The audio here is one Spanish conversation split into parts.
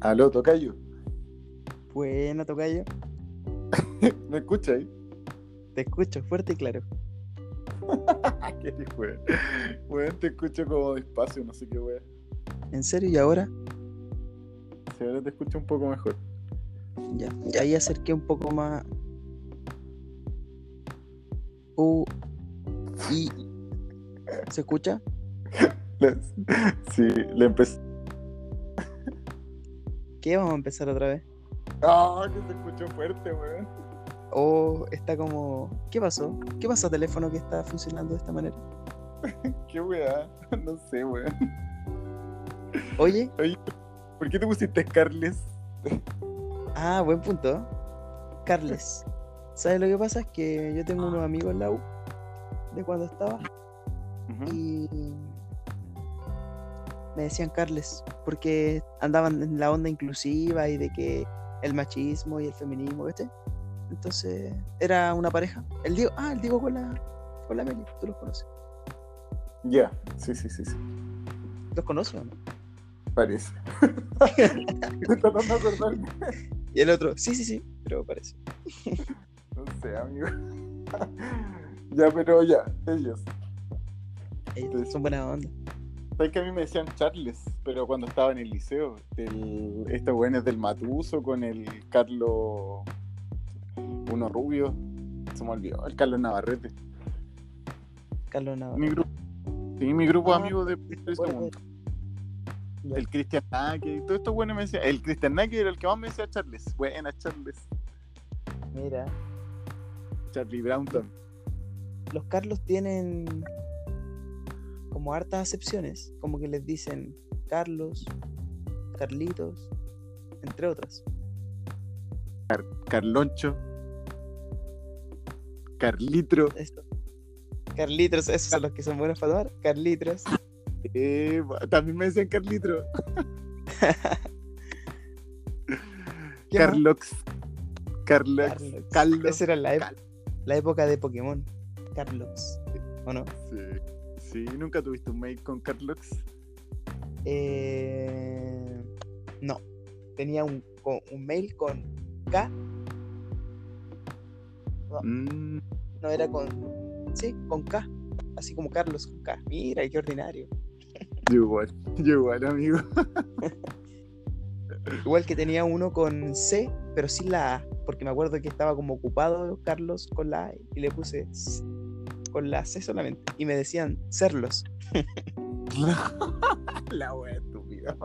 Aló, tocayo. Buena, tocayo. ¿Me escucha ahí? Te escucho fuerte y claro. ¿Qué weón? Weón, te escucho como despacio, no sé qué weón. ¿En serio? ¿Y ahora? Si ahora te escucho un poco mejor. Ya. Y ahí acerqué un poco más. U. I. ¿Se escucha? Sí, le empecé. ¿Qué? Vamos a empezar otra vez. ¡Ah! que se escuchó fuerte, weón. O está como. ¿Qué pasó? ¿Qué pasó teléfono que está funcionando de esta manera? ¿Qué weá? No sé, weón. Oye. ¿Por qué te pusiste Carles? Ah, buen punto. Carles. ¿Sabes lo que pasa? Es que yo tengo unos amigos en la U de cuando estaba y me decían Carles porque andaban en la onda inclusiva y de que el machismo y el feminismo, ¿viste? Entonces era una pareja. El Diego, ah, el Diego con la, con la Meli, tú los conoces. Ya, sí, sí, sí, sí. ¿Los conoces o no? Parece. Y el otro, sí, sí, sí, pero parece. No sé, amigo. ya, pero ya, ellos. Ellos son buena onda. Sabes que a mí me decían Charles, pero cuando estaba en el liceo, del, este weón es del Matuso con el Carlos, uno rubio, se me olvidó, el Carlos Navarrete. Carlos Navarro. Mi grupo, sí, mi grupo de Ah, amigos de bueno. El Cristian Nake, y todo esto bueno me decía, el Cristian Nake era el que más me decía Charles. Buena Charles. Mira, Charlie Brown los Carlos tienen como hartas acepciones, como que les dicen Carlos, Carlitos, entre otras. Carloncho. Carlitro. Esto. Carlitos, esos son los que son buenos para tomar. Carlitos. Eh, también me decían Carlitro. ¿Qué más? Carlox. Carlox. Carlos. Esa era la, la época de Pokémon. Carlos. ¿O no? Sí. Sí, nunca tuviste un mail con Carlox. Eh, no. Tenía un, con- un mail con K. Mm, No, era con. Sí, con K. Así como Carlos con K. Mira, qué ordinario. yo igual, yo igual, amigo. Igual que tenía uno con C, pero sin la A. Porque me acuerdo que estaba como ocupado Carlos con la A y le puse con la C solamente. Y me decían serlos. La wea estúpida.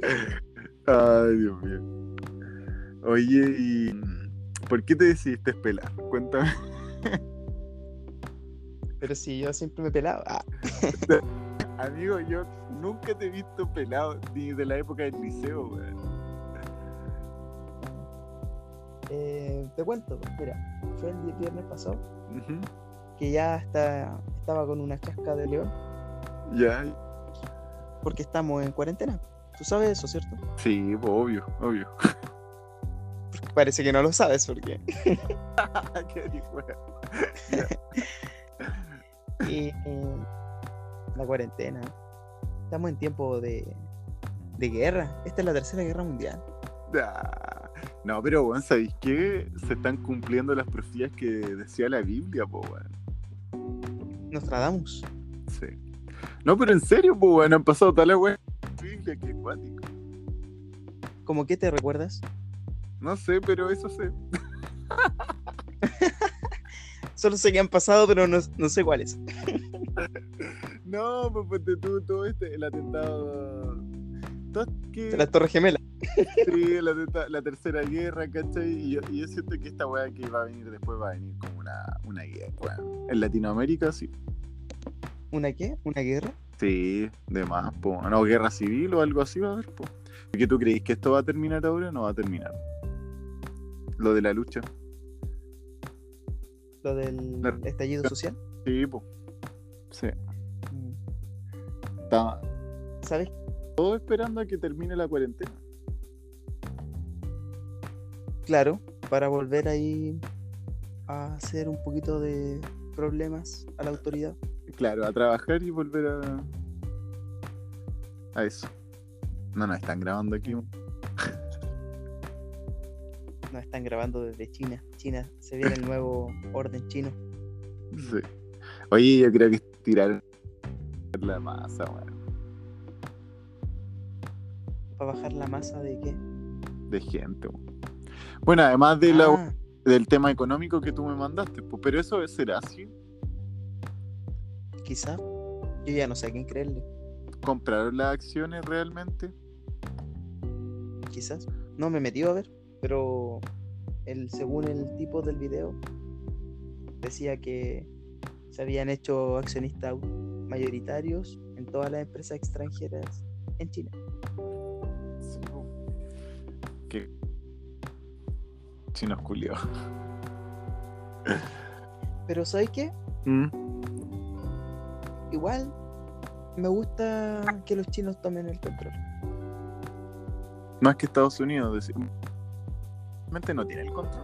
Ay, Dios mío. Oye, ¿y por qué te decidiste pelar? Cuéntame. Pero si yo siempre me pelaba. Ah, Amigo, yo nunca te he visto pelado, ni de la época del liceo, weón. Eh, te cuento, pues, mira. Fue el viernes pasado que ya está, estaba con una chasca de león. Ya. Porque estamos en cuarentena. Tú sabes eso, ¿cierto? Sí, pues, obvio, obvio. Porque parece que no lo sabes, porque. Qué. Y, eh, la cuarentena. Estamos en tiempo de, de guerra. Esta es la tercera guerra mundial. Ah, No, pero weón, ¿sabéis qué? Se están cumpliendo las profecías que decía la Biblia, po, weón. Nostradamus. Sí. No, pero en serio, po, weón, han pasado tal weón. Biblia, que cuático. ¿Cómo que te recuerdas? No sé, pero eso sé. Solo sé que han pasado, pero no, no sé cuáles. No, pues tú todo este, el atentado. Todo que, De las Torres Gemelas. sí, atenta- la tercera guerra, ¿cachai? Y yo, y yo siento que esta weá que va a venir después va a venir como una, una guerra, weón. En Latinoamérica, sí. ¿Una qué? ¿Una guerra? Sí, de más, po. No, guerra civil o algo así va a haber, po. ¿Y que tú creís que esto va a terminar ahora? No va a terminar. Lo de la lucha. Lo del La- estallido social. Sí, po. Sí. Mm. Está ¿Sabes? todo esperando a que termine la cuarentena. Claro, para volver ahí a hacer un poquito de problemas a la autoridad. Claro, a trabajar y volver a. a eso. No nos están grabando aquí. Nos están grabando desde China. China, se viene el nuevo orden chino. Sí. Oye, yo creo que tirar la masa, weón. ¿Para bajar la masa de qué? De gente, weón. Bueno, además de la, Ah, del tema económico que tú me mandaste, pues, pero eso será así. quizá. Yo ya no sé a quién creerle. ¿Compraron las acciones realmente? Quizás. No me metió a ver, pero el, según el tipo del video, decía que se habían hecho accionistas mayoritarios en todas las empresas extranjeras en China. Chinos culiados. Pero ¿sabes qué? Mm. Igual me gusta que los chinos tomen el control. Más que Estados Unidos, decir. Realmente no tiene el control.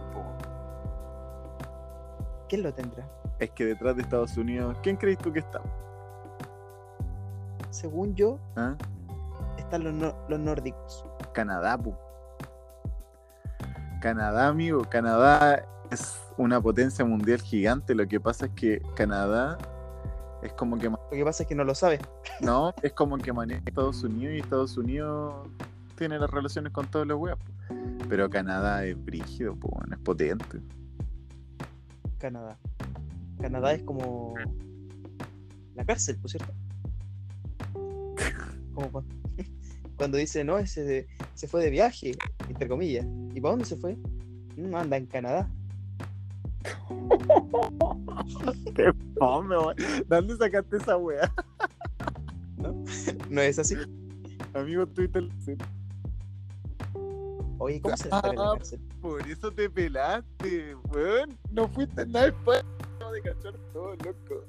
¿Quién lo tendrá? Es que detrás de Estados Unidos, ¿quién crees tú que está? Según yo, ¿Ah? están los, nor- los nórdicos. Canadá, pu. Canadá, amigo. Canadá es una potencia mundial gigante. Lo que pasa es que Canadá es como que Lo que pasa es que no lo sabe. no, es como que maneja Estados Unidos y Estados Unidos tiene las relaciones con todos los weas. Pero Canadá es brígido, weón, es potente. Canadá. Canadá es como la cárcel, por cierto. Como cuando, cuando dice, no, ese se fue de viaje, entre comillas. ¿Y para dónde se fue? "Mm, anda en Canadá. Qué fome. ¿Dónde sacaste esa wea? No es así. Amigo, Twitter. Oye, ¿cómo se en la cárcel? Por eso te pelaste, weón. No fuiste nada después de cachar todo, loco.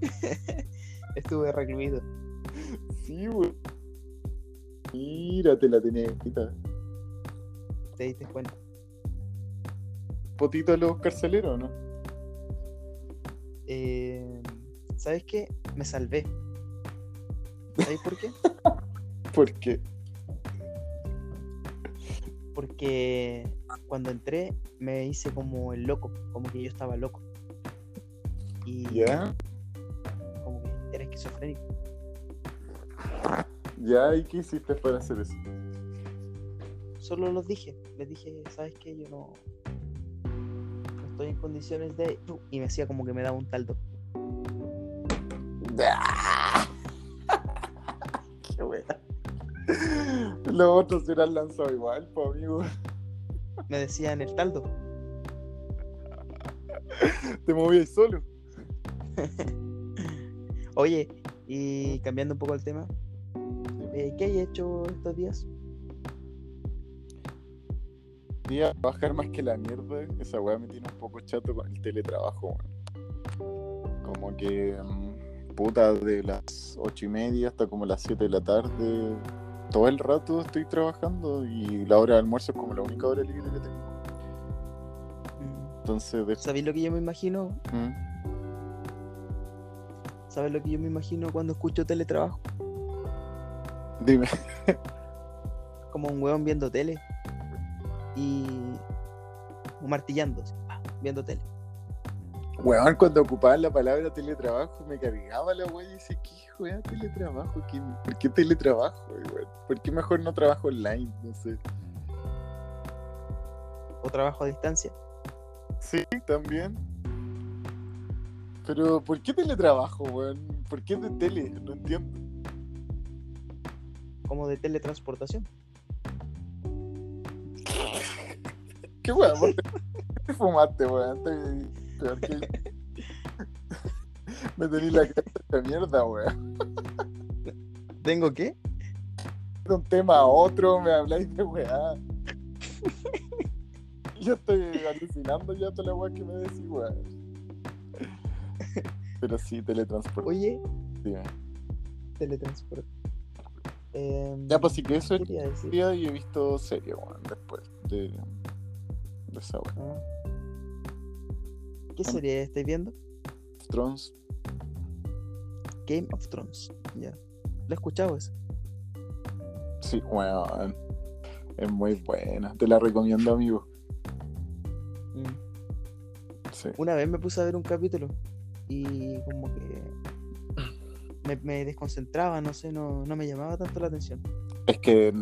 Estuve recluido. Sí, weón. Mira, te la tenía quita. ¿Te diste cuenta? Potito a los carceleros, ¿no? Eh, ¿Sabes qué? Me salvé. ¿Sabes por qué? Porque Porque cuando entré me hice como el loco, como que yo estaba loco. Y ya, como que era esquizofrénico. ya, ¿y qué hiciste para hacer eso? Solo los dije, les dije, ¿sabes qué? Yo no, no estoy en condiciones de... Y me hacía como que me daba un taldo. Qué buena. Los otros se hubieran lanzado igual, pues, amigo. Me decían el taldo. Te movías solo. Oye, y cambiando un poco el tema, eh, ¿qué hay hecho estos días? Día bajar más que la mierda. Esa weá me tiene un poco chato con el teletrabajo, weón. Como que, mm, puta, de las ocho y media hasta como las 7 de la tarde. Todo el rato estoy trabajando y la hora de almuerzo es como la única hora libre que tengo. Entonces, de... ¿Sabéis lo que yo me imagino? ¿Mm? ¿Sabes lo que yo me imagino cuando escucho teletrabajo? dime. Como un weón viendo tele y martillando, así, viendo tele. Weón, cuando ocupaban la palabra teletrabajo me cargaba la weá y decía, ¿qué weá teletrabajo? ¿Qué- ¿Por qué teletrabajo, weón? ¿Por qué mejor no trabajo online? No sé. O trabajo a distancia. Sí, también. Pero, ¿por qué teletrabajo, weón? ¿Por qué de tele? No entiendo. Como de teletransportación. ¿Qué weón? ¿Por qué te fumaste, weón? Estoy peor que... Me tení la cara de mierda, weón. ¿Tengo qué? De un tema a otro, me habláis de weá. Yo estoy alucinando ya toda la weá que me decís, weón. Pero sí, teletransporte. Oye, dime. teletransporte. Em, Ya, pues sí que eso ¿qué es y he visto serie, weón, después de, esa weá. Ah. ¿Qué serie estáis viendo? Thrones, Game of Thrones. Ya. ¿Lo he escuchado eso? Sí, weón. Es muy buena. Te la recomiendo, amigo. Mm. Sí. Una vez me puse a ver un capítulo y como que me, me desconcentraba, no sé, no, no me llamaba tanto la atención. Es que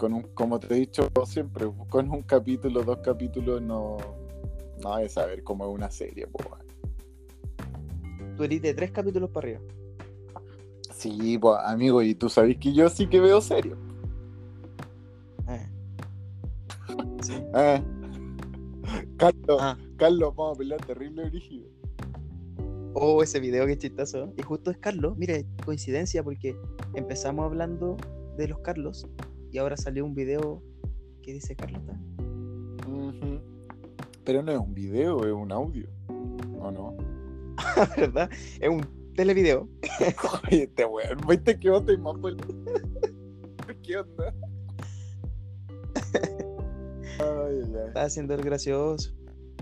con un, como te he dicho siempre, con un capítulo, dos capítulos no, no es saber cómo es una serie, po. Tú eres de tres capítulos para arriba. Sí, pues, amigo, y tú sabes que yo sí que veo serio. Eh. Sí. Ah. Carlos, Ah, Carlos, vamos a pelear terrible brígido. oh, ese video que chistoso. Y justo es Carlos, mire, coincidencia porque empezamos hablando de los Carlos y ahora salió un video que dice. Ujú. Pero no es un video, es un audio. ¿O no? ¿Verdad? Es un televideo. Oye, este weón, ¿viste que vos te más ¿Qué onda? Ay, ay, Está haciendo el gracioso.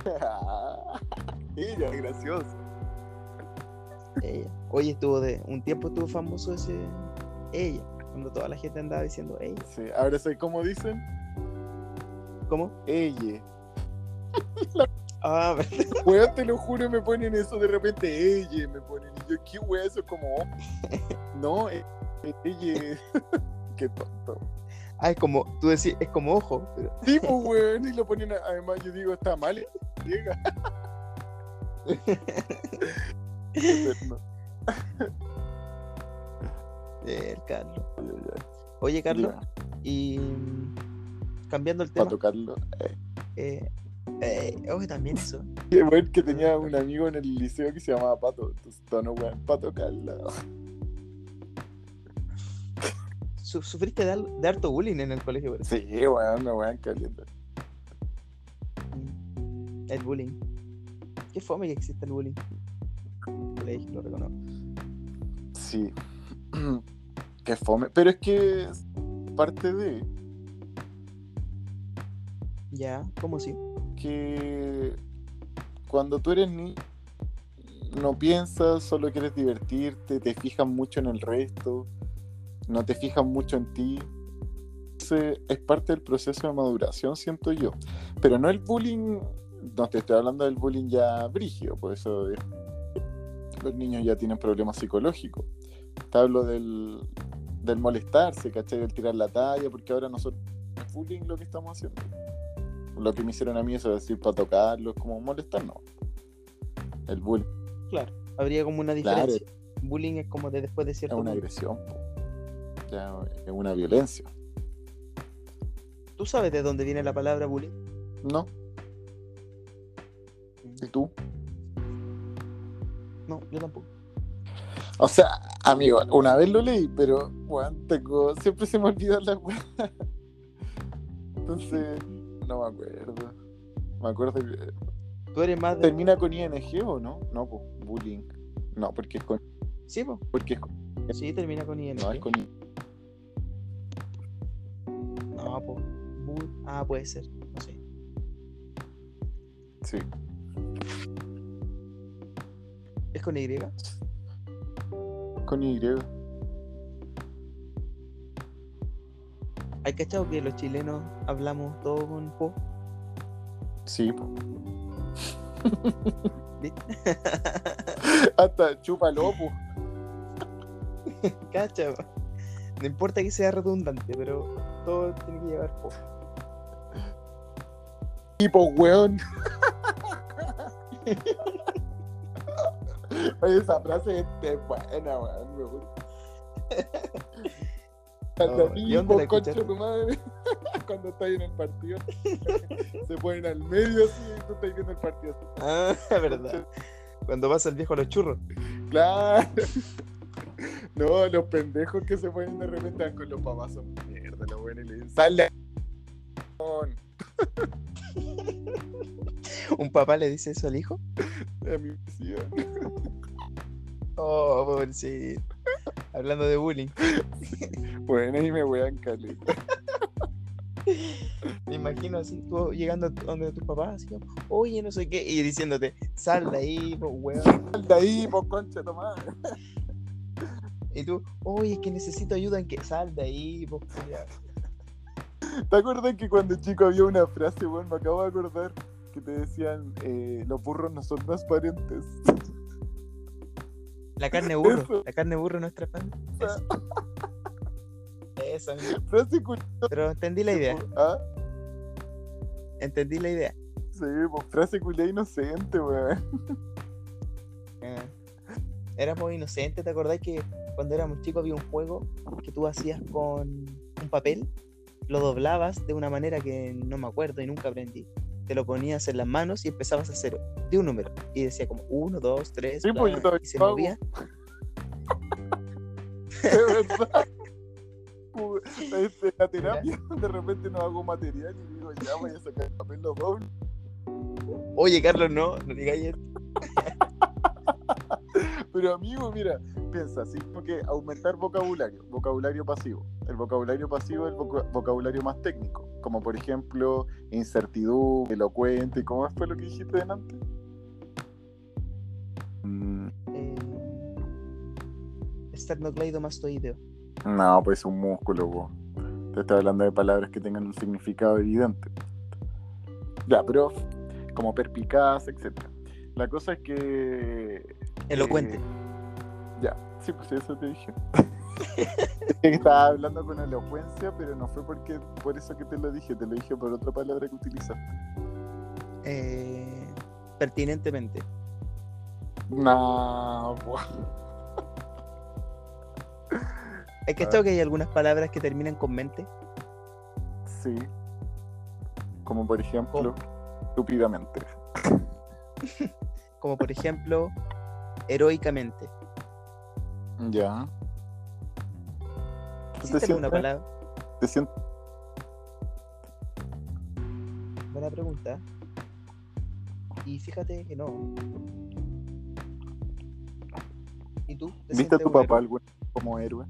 Ella es graciosa. Ella. Oye, estuvo de. Un tiempo estuvo famoso ese. Ella. Toda la gente andaba diciendo. Sí, ahora soy como dicen, ¿Cómo? ella. Ah, ¿verdad? Weón, te lo juro, me ponen eso de repente, ella, me ponen. Y yo, ¿qué weón? Eso es como. No, eh, ella. Qué tonto. Ah, es como. Tú decís, es como ojo. Pero... Sí, pues, weón, y lo ponen, además yo digo, está mal. Llega. Carlos. Oye, Carlos. Y. Cambiando el tema. tocarlo. Eh, Eh, eh, oye, también eso. Qué weón que tenía un amigo en el liceo que se llamaba Pato. Entonces, tono, weón, para tocarlo. Su- sufriste de, harto bullying en el colegio, parece. Sí, weón, me weón caliente. Mm. El bullying. Qué fome que existe el bullying. Lo reconozco. Sí. Qué fome. Pero es que es parte de Ya, ¿cómo sí? que cuando tú eres niño no piensas, solo quieres divertirte, te fijas mucho en el resto, no te fijas mucho en ti. Es parte del proceso de maduración, siento yo. Pero no el bullying, no te estoy hablando del bullying ya brígido, por eso es- los niños ya tienen problemas psicológicos. Te hablo del, del molestarse, ¿cachai? Del tirar la talla, porque ahora nosotros es bullying lo que estamos haciendo. Lo que me hicieron a mí, eso de decir para tocarlo, es como molestarnos. El bullying Claro. Habría como una Claro. diferencia. Bullying es como de después de es cierto una punto. agresión, po. Ya, es una violencia. ¿Tú sabes de dónde viene la palabra bullying? ¿No? ¿Y tú? No, yo tampoco. O sea, amigo, una vez lo leí, pero bueno, tengo, siempre se me olvidan las weas. Entonces, no me acuerdo. Me acuerdo que ¿Tú eres más de...? termina con ING o no? No, pues bullying. No, porque es con Sí, po. porque es con, Sí, termina con ING. no, es con No. Bu- Ah, puede ser. No sé. sí. ¿Es con Y? Con Y. ¿Hay cachado que los chilenos hablamos todo con po? Sí, po. Hasta chúpalo, po. Cacha, po. No importa que sea redundante, pero todo tiene que llevar po. Tipo, weón. Oye, esa frase es buena, weón. Me gusta. Hasta Oh, ¿y dónde la tipo, concha tu madre. Cuando estás en el partido, se ponen al medio así y tú estás viendo el partido. así. Ah, verdad. Cuando pasa el viejo a los churros. Claro. No, los pendejos que se ponen de repente van con los papás son mierda, los buenos y le dicen, sal de ahí, weón". Un papá le dice eso al hijo. A mi. Oh, pobrecito. Hablando de bullying. Bueno, y me wean caleta. Me imagino así, tú llegando a tu- donde tus papás, así oye, no sé qué, y diciéndote, sal de ahí, po, weón. Sal de ahí, po concha tu madre. Y tú, oye, es que necesito ayuda en que sal de ahí, po, culiao". ¿Te acuerdas que cuando chico había una frase, weón? Me acabo de acordar que te decían, eh, los burros no son transparentes. La carne burro. Eso. La carne burro no es transparente. Eso. Eso, frase Pero entendí la idea. ¿Ah? Entendí la idea. Sí, pues, frase culia inocente, weón. Ah. Éramos inocentes, ¿te acordás que cuando éramos chicos había un juego que tú hacías con un papel, lo doblabas de una manera que no me acuerdo y nunca aprendí. Te lo ponías en las manos y empezabas a hacer de un número. Y decía como uno, dos, tres, Sí, pues, y se lo hago. movía. De verdad. Este, la terapia, de repente no hago material y digo, ya voy a sacar el papel los doble. Oye, Carlos, no, no digáis esto. Pero amigo, mira, piensa, así como que aumentar vocabulario, vocabulario pasivo. El vocabulario pasivo es el voca- vocabulario más técnico, como por ejemplo incertidumbre, elocuente, ¿cómo fue lo que dijiste delante? Mm, Eh, esternocleidomastoideo. no, pues es un músculo, po. te estoy hablando de palabras que tengan un significado evidente. Ya, pero como perpicaz, etc. La cosa es que Elocuente. Eh, ya, sí, pues eso te dije. Estaba hablando con elocuencia, pero no fue porque por eso que te lo dije, te lo dije por otra palabra que utilizaste. Eh, pertinentemente. No. Es que esto que hay algunas palabras que terminan con mente. sí. Como por ejemplo, estúpidamente. Como por ejemplo, heroicamente. Ya. ¿Tú ¿Existe te sientes, palabra? te sientes- Buena pregunta. Y fíjate que no. ¿Y tú? ¿Te ¿Viste a tu papá héroe? algún como héroe?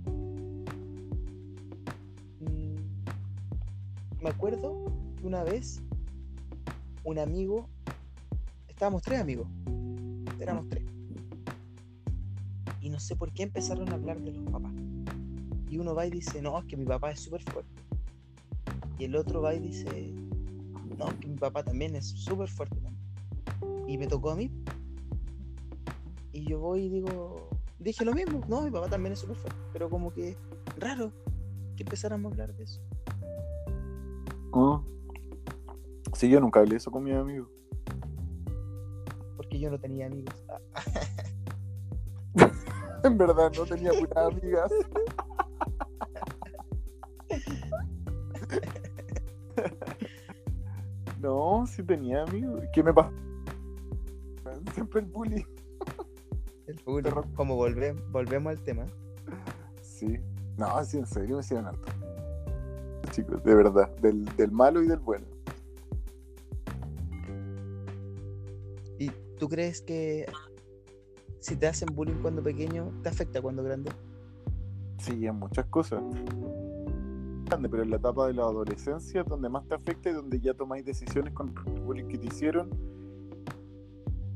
Mm, Me acuerdo que una vez un amigo, estábamos tres amigos, éramos tres. Y no sé por qué empezaron a hablar de los papás. Y uno va y dice, no, es que mi papá es súper fuerte. Y el otro va y dice, no, es que mi papá también es súper fuerte. también". Y me tocó a mí. Y yo voy y digo, dije lo mismo, no, mi papá también es súper fuerte. Pero como que raro que empezáramos a hablar de eso. Ah. Sí, yo nunca hablé eso con mi amigo. Porque yo no tenía amigos. En verdad, no tenía puras amigas. Sí tenía amigos. ¿Qué me pasa? Siempre el bullying. el bullying. Como volve- volvemos al tema. Sí. No, sí, en serio me hicieron harto. Chicos, de verdad. Del, del malo y del bueno. ¿Y tú crees que si te hacen bullying cuando pequeño, te afecta cuando grande? Sí, en muchas cosas. Grande, Pero en la etapa de la adolescencia, donde más te afecta y donde ya tomáis decisiones con el bullying que te hicieron,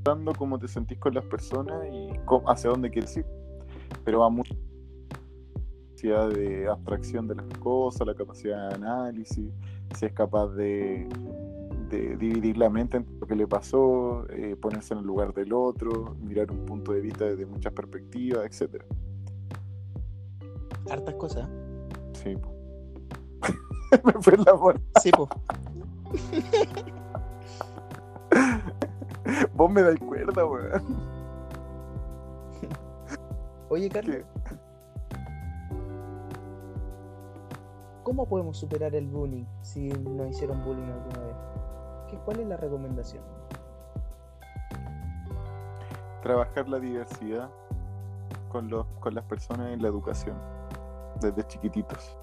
dando cómo te sentís con las personas y cómo- hacia dónde quieres ir. Pero va mucho capacidad de abstracción de las cosas, la capacidad de análisis, si es capaz de, de dividir la mente en lo que le pasó, eh, ponerse en el lugar del otro, mirar un punto de vista desde muchas perspectivas, etcétera. Hartas cosas. Sí. Me fue la bola. Sí, po. Vos me dais cuerda, weón. Oye, Carlos, ¿Qué? ¿cómo podemos superar el bullying si nos hicieron bullying alguna vez? ¿Qué, ¿Cuál es la recomendación? Trabajar la diversidad con, los, con las personas en la educación, desde chiquititos.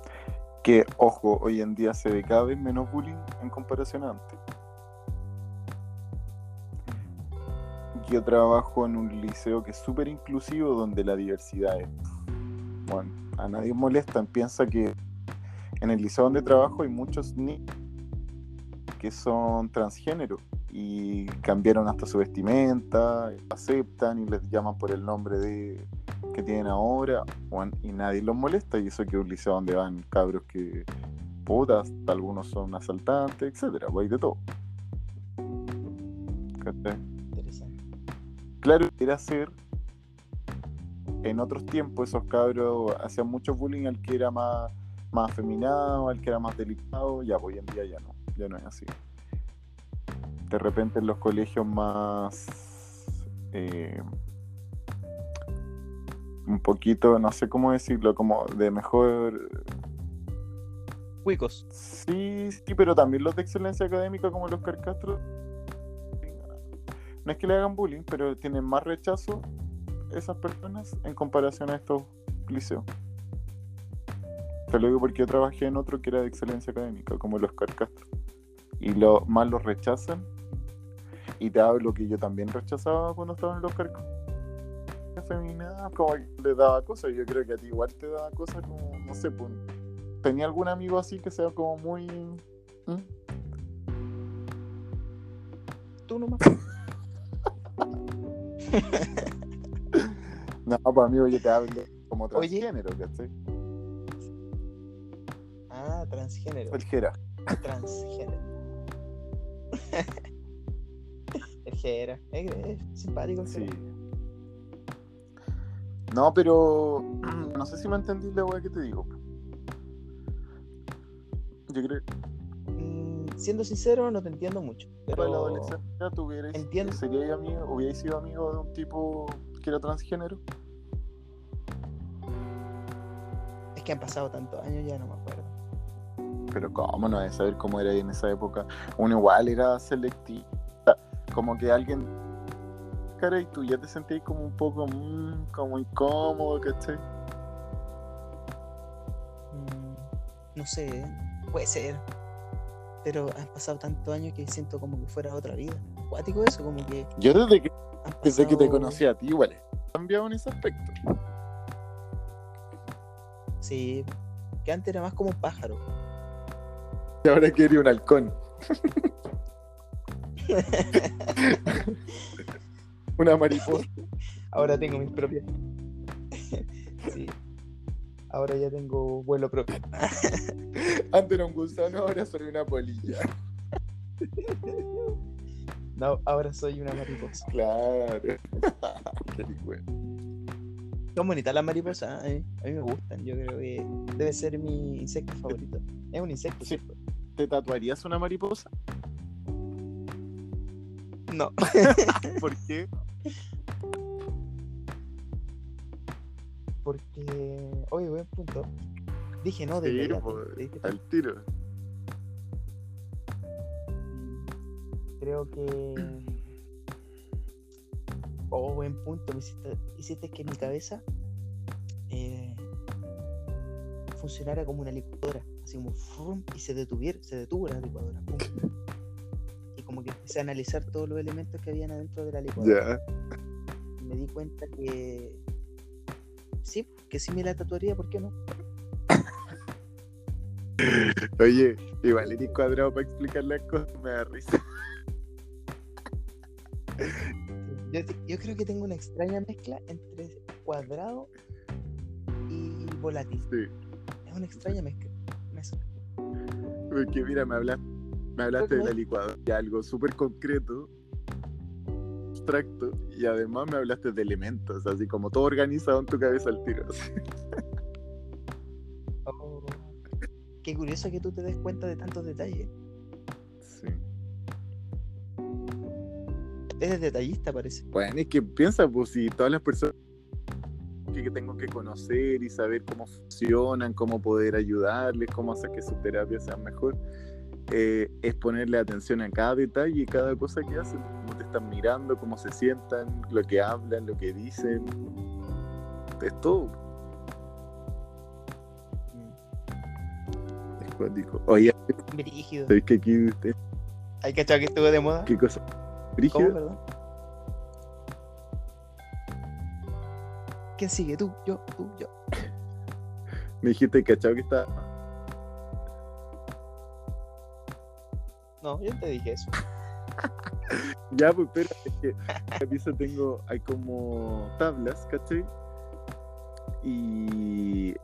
Que, ojo, hoy en día se ve cada vez menos bullying en comparación a antes. Yo trabajo en un liceo que es súper inclusivo, donde la diversidad es. Bueno, a nadie molesta. Piensa que en el liceo donde trabajo hay muchos niños que son transgénero y cambiaron hasta su vestimenta, aceptan y les llaman por el nombre de que tienen ahora bueno, y nadie los molesta y eso que es un liceo donde van cabros que putas, algunos son asaltantes, etcétera, pues hay de todo. Claro, era ser en otros tiempos esos cabros hacían mucho bullying al que era más, más afeminado, al que era más delicado, ya pues, hoy en día ya no, ya no es así. De repente en los colegios más eh, un poquito, no sé cómo decirlo, como de mejor Cuicos. Sí, sí, pero también los de excelencia académica como los Carcastros. No es que le hagan bullying, pero tienen más rechazo esas personas en comparación a estos liceos. Te lo digo porque yo trabajé en otro que era de excelencia académica, como los Carcastro. Y lo, más los rechazan. Y te hablo que yo también rechazaba cuando estaba en los Carcastro. Feminadas, como le daba cosas. Yo creo que a ti igual te daba cosas como, no sé, pues, tenía algún amigo así que sea como muy. ¿Mm? Tú nomás. No, pues amigo, yo te hablo como Oye. transgénero, ¿cachai? Ah, transgénero. El Jera. Transgénero. el Jera. Es, simpático. Sí. No, pero. No sé si me entendí la weá que te digo. Yo creo Mm, siendo sincero, no te entiendo mucho. Pero la adolescencia tú hubierais, entiendo. seríais amigo, hubierais sido amigo de un tipo que era transgénero. es que han pasado tantos años, ya no me acuerdo. Pero cómo no de saber cómo era en esa época. Uno igual era selectivo. Como que alguien cara y tú ya te sentías como un poco mm, como incómodo, ¿cachai? Mm, no sé, puede ser. Pero han pasado tantos años que siento como que fuera otra vida. Acuático eso, como que Yo desde que, han desde que te pasado- conocí a ti, igual, cambiado en ese aspecto. Sí, que antes era más como un pájaro. Y ahora quiere un halcón. Una mariposa. Ahora tengo mis propias. sí. Ahora ya tengo vuelo propio. Antes era un gusano, ahora soy una polilla. No, ahora soy una mariposa. Claro. Qué bueno. Son bonitas las mariposas, ¿eh? a mí me gustan. Yo creo que debe ser mi insecto favorito. Es un insecto. ¿Te tatuarías una mariposa? No. ¿Por qué? Porque. Oye, buen punto. Dije no, de Sí, pues, al tiro. Creo que. Oh, buen punto. me hiciste, hiciste que mi cabeza eh, funcionara como una licuadora. Así como frum, y se detuviera, se detuvo la licuadora. pum. Como que empecé a analizar todos los elementos que habían adentro de la licuadora. Ya. Y me di cuenta que. Sí, que sí me la tatuaría, ¿por qué no? Oye, igual eres cuadrado para explicar las cosas, me da risa. Yo, yo creo que tengo una extraña mezcla entre cuadrado y volátil. Sí. Es una extraña mezcla. mezcla. Porque mira, me hablaste, me hablaste de la licuadora, de algo súper concreto, abstracto, y además me hablaste de elementos, así como todo organizado en tu cabeza al tiro. así. Oh, Qué curioso que tú te des cuenta de tantos detalles. Sí. Eres detallista, parece. Bueno, es que piensa, pues si todas las personas que que tengo que conocer y saber cómo funcionan, cómo poder ayudarles, cómo hacer que sus terapias sean mejor, eh, es ponerle atención a cada detalle y cada cosa que hacen, cómo te están mirando, cómo se sientan, lo que hablan, lo que dicen, es todo. Es cuático. Oye, Brígido. ¿sabéis que aquí usted, ¿Hay cachado que estuvo de moda? qué cosa? ¿Cómo, Brígido. perdón? ¿Quién sigue? Tú, yo, tú, yo. Me dijiste, ¿cachado que está? No, yo te dije eso. Ya, pues, pero es que en la pieza tengo, hay como tablas, ¿cachai? Y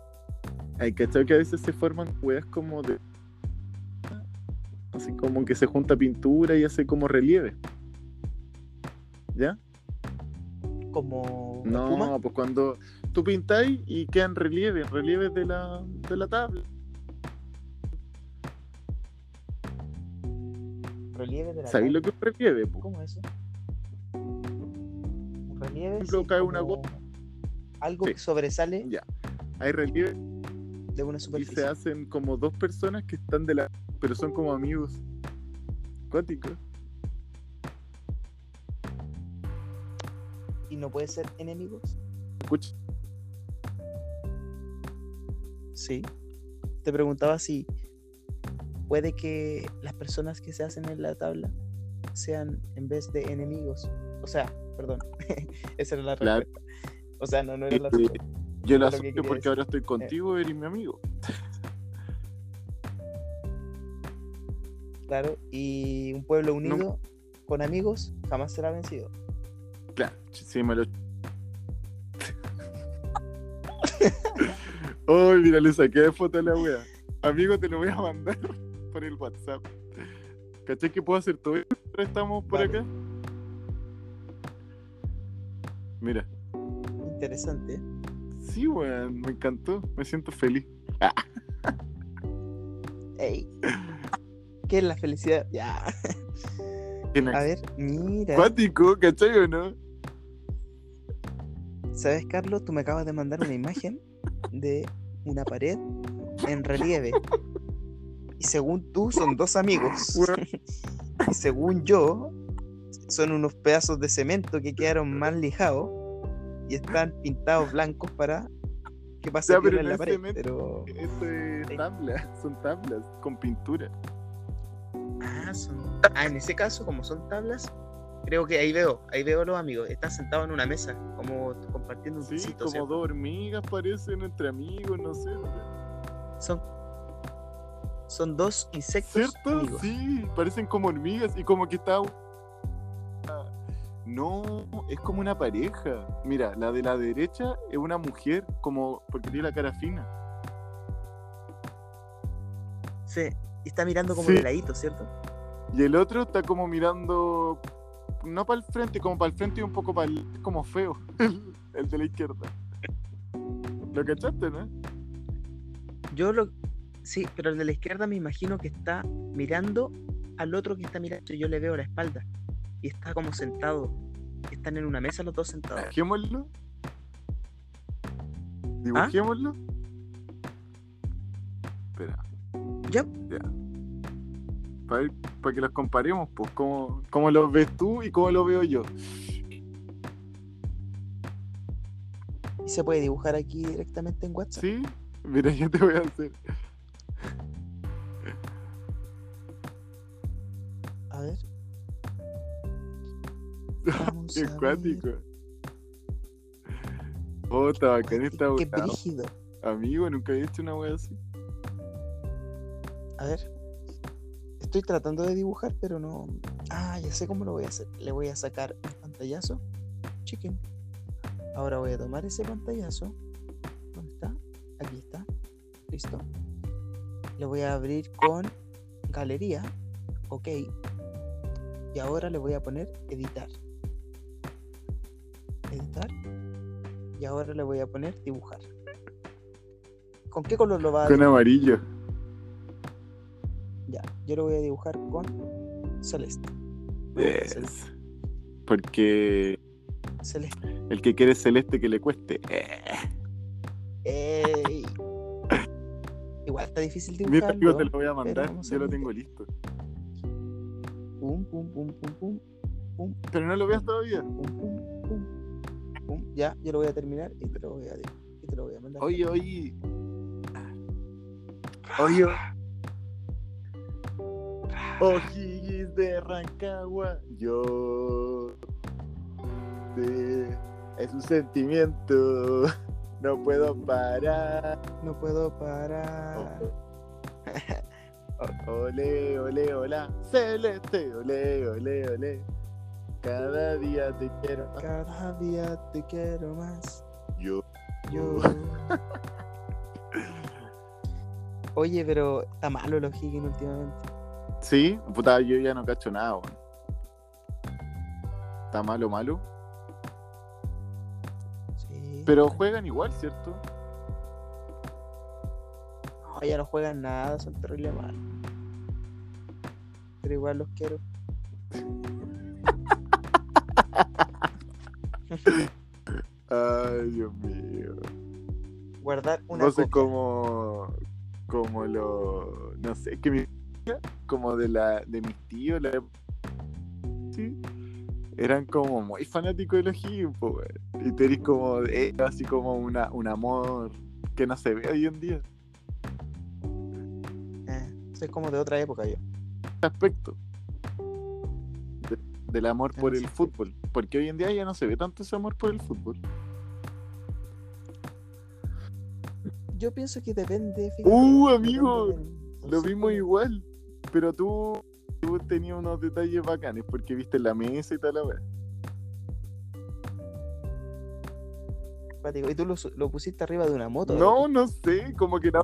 hay, ¿cachai? Que a veces se forman weas como de como que se junta pintura y hace como relieve. ¿Ya? Como No, espuma. pues cuando tú pintáis y quedan relieves, relieves de la, de la tabla. Relieve de la ¿Sabéis lo que es un relieve? po? ¿Cómo es eso? Un relieve. ejemplo, sí, cae una gota. Algo Sí. que sobresale Ya. Hay relieves de una y se superficie. hacen como dos personas que están de la. pero son como amigos. Cuático. Y no puede ser enemigos. Escucha. Sí. Te preguntaba si puede que las personas que se hacen en la tabla sean en vez de enemigos. O sea, perdón. Esa era la Claro. respuesta. O sea, no, no era la Eh, respuesta. Yo asocio quería porque decir. ahora estoy contigo, eres mi amigo. Claro. Y un pueblo unido con amigos jamás será vencido. Claro, sí me lo. Ay, mira, le saqué de foto a la wea. Amigo, te lo voy a mandar por el WhatsApp. ¿Cachai que puedo hacer todo mientras estamos por Vale. acá? Mira, Interesante. sí, weón, me encantó, me siento feliz. Ey. ¿Qué es la felicidad? Ya. A ver, mira. acuático, ¿cachai o no? ¿Sabes, Carlos? Tú me acabas de mandar una imagen de una pared en relieve. Y según tú, son dos amigos. Y según yo, son unos pedazos de cemento que quedaron mal lijados y están pintados blancos para que pase Ya, pero en no la pared. cemento. Pero. Esto es Sí. tablas, son tablas con pintura. Ah, son... ah, en ese caso, como son tablas, creo que ahí veo, ahí veo a los amigos. Están sentados en una mesa, como compartiendo un Sí, como ¿cierto? dos hormigas parecen entre amigos, no sé. Son, son dos insectos ¿Cierto? amigos. Sí, parecen como hormigas y como que está. No, es como una pareja. Mira, la de la derecha es una mujer, como porque tiene la cara fina. Sí, y está mirando como Sí. de ladito, ¿cierto? Y el otro está como mirando, no para el frente, como para el frente y un poco para el. como feo, el de la izquierda. ¿Lo cachaste, no? Yo lo. Sí, pero el de la izquierda me imagino que está mirando al otro que está mirando y yo le veo la espalda. Y está como sentado. Están en una mesa los dos sentados. Dibujémoslo. ¿Ah? Dibujémoslo. Espera. Ya, Para que los comparemos, pues, cómo, cómo los ves tú y cómo lo veo yo. y se puede dibujar aquí directamente en WhatsApp. ¿Sí? Mira, yo te voy a hacer. Vamos Qué acuático. Oh, está bacán esta Qué brígido. Amigo, nunca había hecho una wea así. A ver. Estoy tratando de dibujar, pero no. Ah, ya sé cómo lo voy a hacer. Le voy a sacar un pantallazo. Chicken. Ahora voy a tomar ese pantallazo. ¿Dónde está? Aquí está. Listo. Le voy a abrir con galería. Ok. Y ahora le voy a poner. Editar. Y ahora le voy a poner dibujar. ¿Con qué color lo va a Con amarillo. Ya, yo lo voy a dibujar con celeste. Celeste. Yes. Porque Celeste. el que quiere celeste que le cueste. Eh. ¡Ey! Igual está difícil Mira, dibujarlo. amigo, te lo voy a mandar. Yo lo tengo listo. Pum, pum, pum, pum, pum, pum, Pero no lo veas todavía. pum, pum, pum. Ya, yo lo voy a terminar y te lo voy a, y te lo voy a mandar. Oye, oye. Oye. Ojiguis de Rancagua. Yo. es un sentimiento. No puedo parar. No puedo parar. Ole, ole, hola. Celeste. Ole, ole, ole. Cada día te quiero. más. Cada día te quiero más. Yo. Yo. Oye, pero está malo el O'Higgins últimamente. Sí, puta, yo ya no cacho nada, weón. Está malo, malo. Sí. Pero juegan igual, ¿cierto? No, ya no juegan nada, son terrible mal. Pero igual los quiero. Dios mío. Guardar una Vos es copia. como. Como lo. No sé, que mi. Como de la de mis tíos, la sí, eran como muy fanáticos de los Higgins. Y tenés como. eh, así como una, un amor que no se ve hoy en día. Eh, soy como de otra época yo. aspecto de- del amor por el aspecto. fútbol. Porque hoy en día ya no se ve tanto ese amor por el fútbol. Yo pienso que depende. fíjate, Uh, amigo, Lo vimos igual. Pero tú, tú tenías unos detalles bacanes porque viste la mesa y tal la. Cuático. Y tú lo, lo pusiste arriba de una moto. No, no sé, como que la,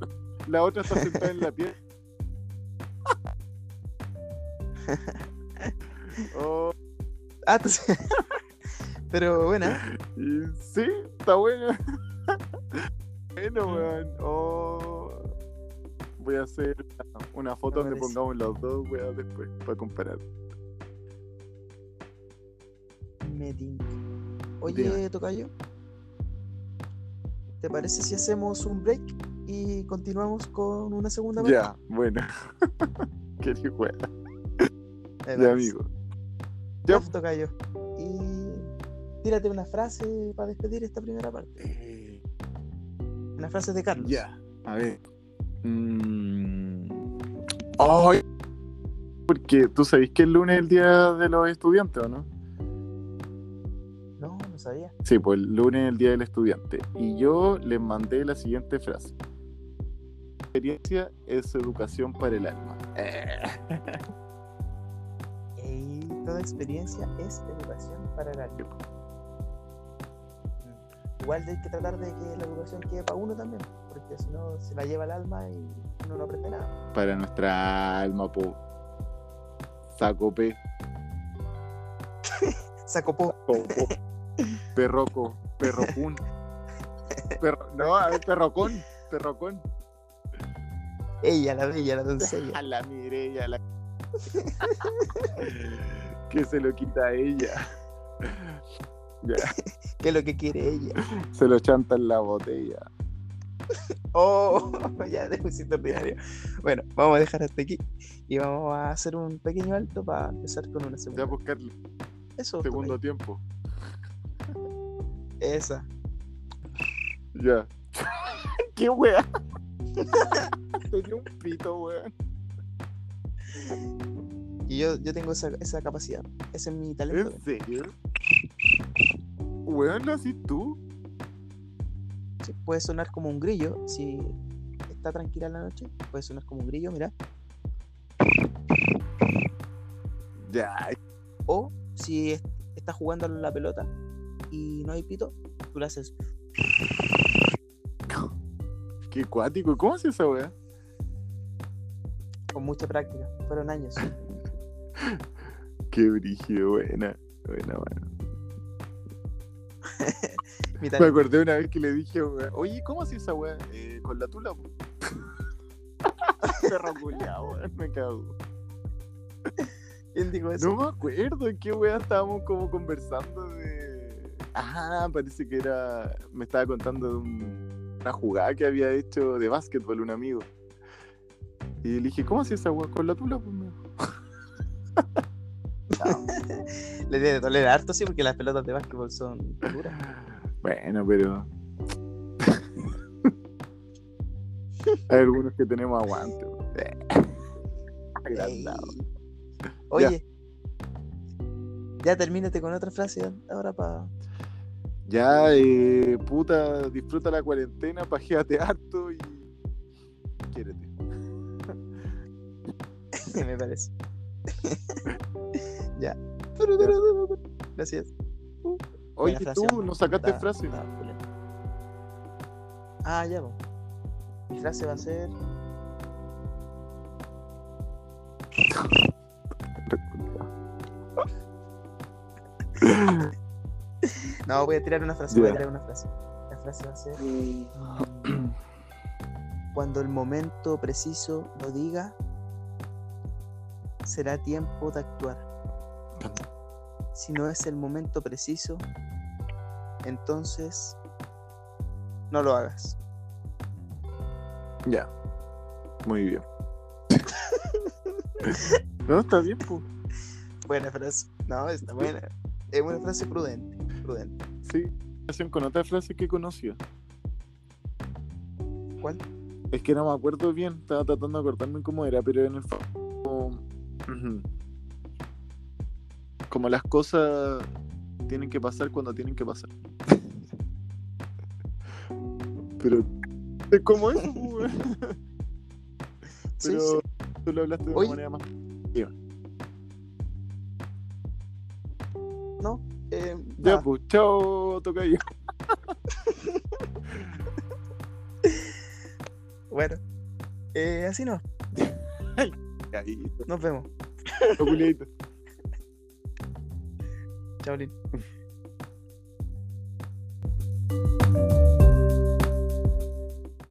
la otra está sentada en la piel. Oh, Ah. Pero bueno, y sí, está buena. Bueno, weón. Oh, voy a hacer una, una foto Me donde parece. pongamos los dos, weón, después, para comparar. me tinca. Oye, Dime. Tocayo. ¿Te parece si hacemos un break y continuamos con una segunda parte? Ya, bueno. Qué. Me Ya, amigo. Ya, Tocayo. Y tírate una frase para despedir esta primera parte. Eh, Una frase de Carlos. Ya, a ver. Mm. Ay, porque tú sabés que el lunes es el día de los estudiantes, ¿o no? No, no sabía. Sí, pues el lunes es el día del estudiante. Y yo les mandé la siguiente frase. Experiencia es educación para el alma. Y toda experiencia es educación para el alma. Igual hay que tratar de que la educación quede para uno también, porque si no se la lleva el alma y uno no aprende nada. Para nuestra alma, po. Saco P. Sacopó. po. Perroco. Perrocún. Perro, no, a ver, perrocón. Perrocón. Ella, la bella, la doncella. A la Mireya, la... que se lo quita a ella. Ya, ¿Qué es lo que quiere ella? se lo chanta en la botella. Oh, ya te pusiste ordinario. Bueno, vamos a dejar hasta aquí y vamos a hacer un pequeño alto para empezar con una segunda. Ya buscarle Eso. segundo tiempo. tocayo. Esa. Ya. ¿Qué wea? Tenía un pito, weón. Y yo, yo tengo esa, esa capacidad. Ese es mi talento. ¿En serio? Weón, ¿lo haces tú? Sí, puede sonar como un grillo si está tranquila en la noche. Puede sonar como un grillo, mira. Ya. O si es- estás jugando la pelota y no hay pito, tú le haces. Qué cuático. ¿Cómo hace esa wea? con mucha práctica. Fueron años. Qué brígido, buena. Buena, buena. Me acordé una vez que le dije, oye, ¿cómo hacía esa weá? Eh, con la tula. Perro culiao, me cago. ¿Quién dijo eso? No me acuerdo en qué weá estábamos como conversando de. Ajá, parece que era. Me estaba contando de un- una jugada que había hecho de básquetbol un amigo. Y le dije, ¿cómo hacía esa weá? Con la tula, pues Le debe doler harto, sí, porque las pelotas de básquetbol son duras. Bueno, pero. Hay algunos que tenemos aguante. Oye. Ya termínate con otra frase ahora para. Ya, eh, puta, disfruta la cuarentena, pajéate harto y. Quiérete. Me parece. ya. Gracias. Oye, tú no sacaste frase. Ah, ya, po. Mi frase va a ser. No, voy a tirar una frase, voy a tirar una frase. La frase va a ser. Cuando el momento preciso lo diga, será tiempo de actuar. Si no es el momento preciso, entonces no lo hagas. Ya. Muy bien. no, está bien, pues. Buena frase. No, está buena. Es una frase prudente. Prudente. Sí. Relación con otra frase que conocía. ¿Cuál? Es que no me acuerdo bien, estaba tratando de acordarme cómo era, pero en el fondo. Como las cosas tienen que pasar cuando tienen que pasar. pero. Es como es, pues. Sí, Pero sí. tú lo hablaste de una manera más. No. Eh, Ya, nada. pues, chao, tocayo. Bueno. Eh, así no. Nos vemos. Chao,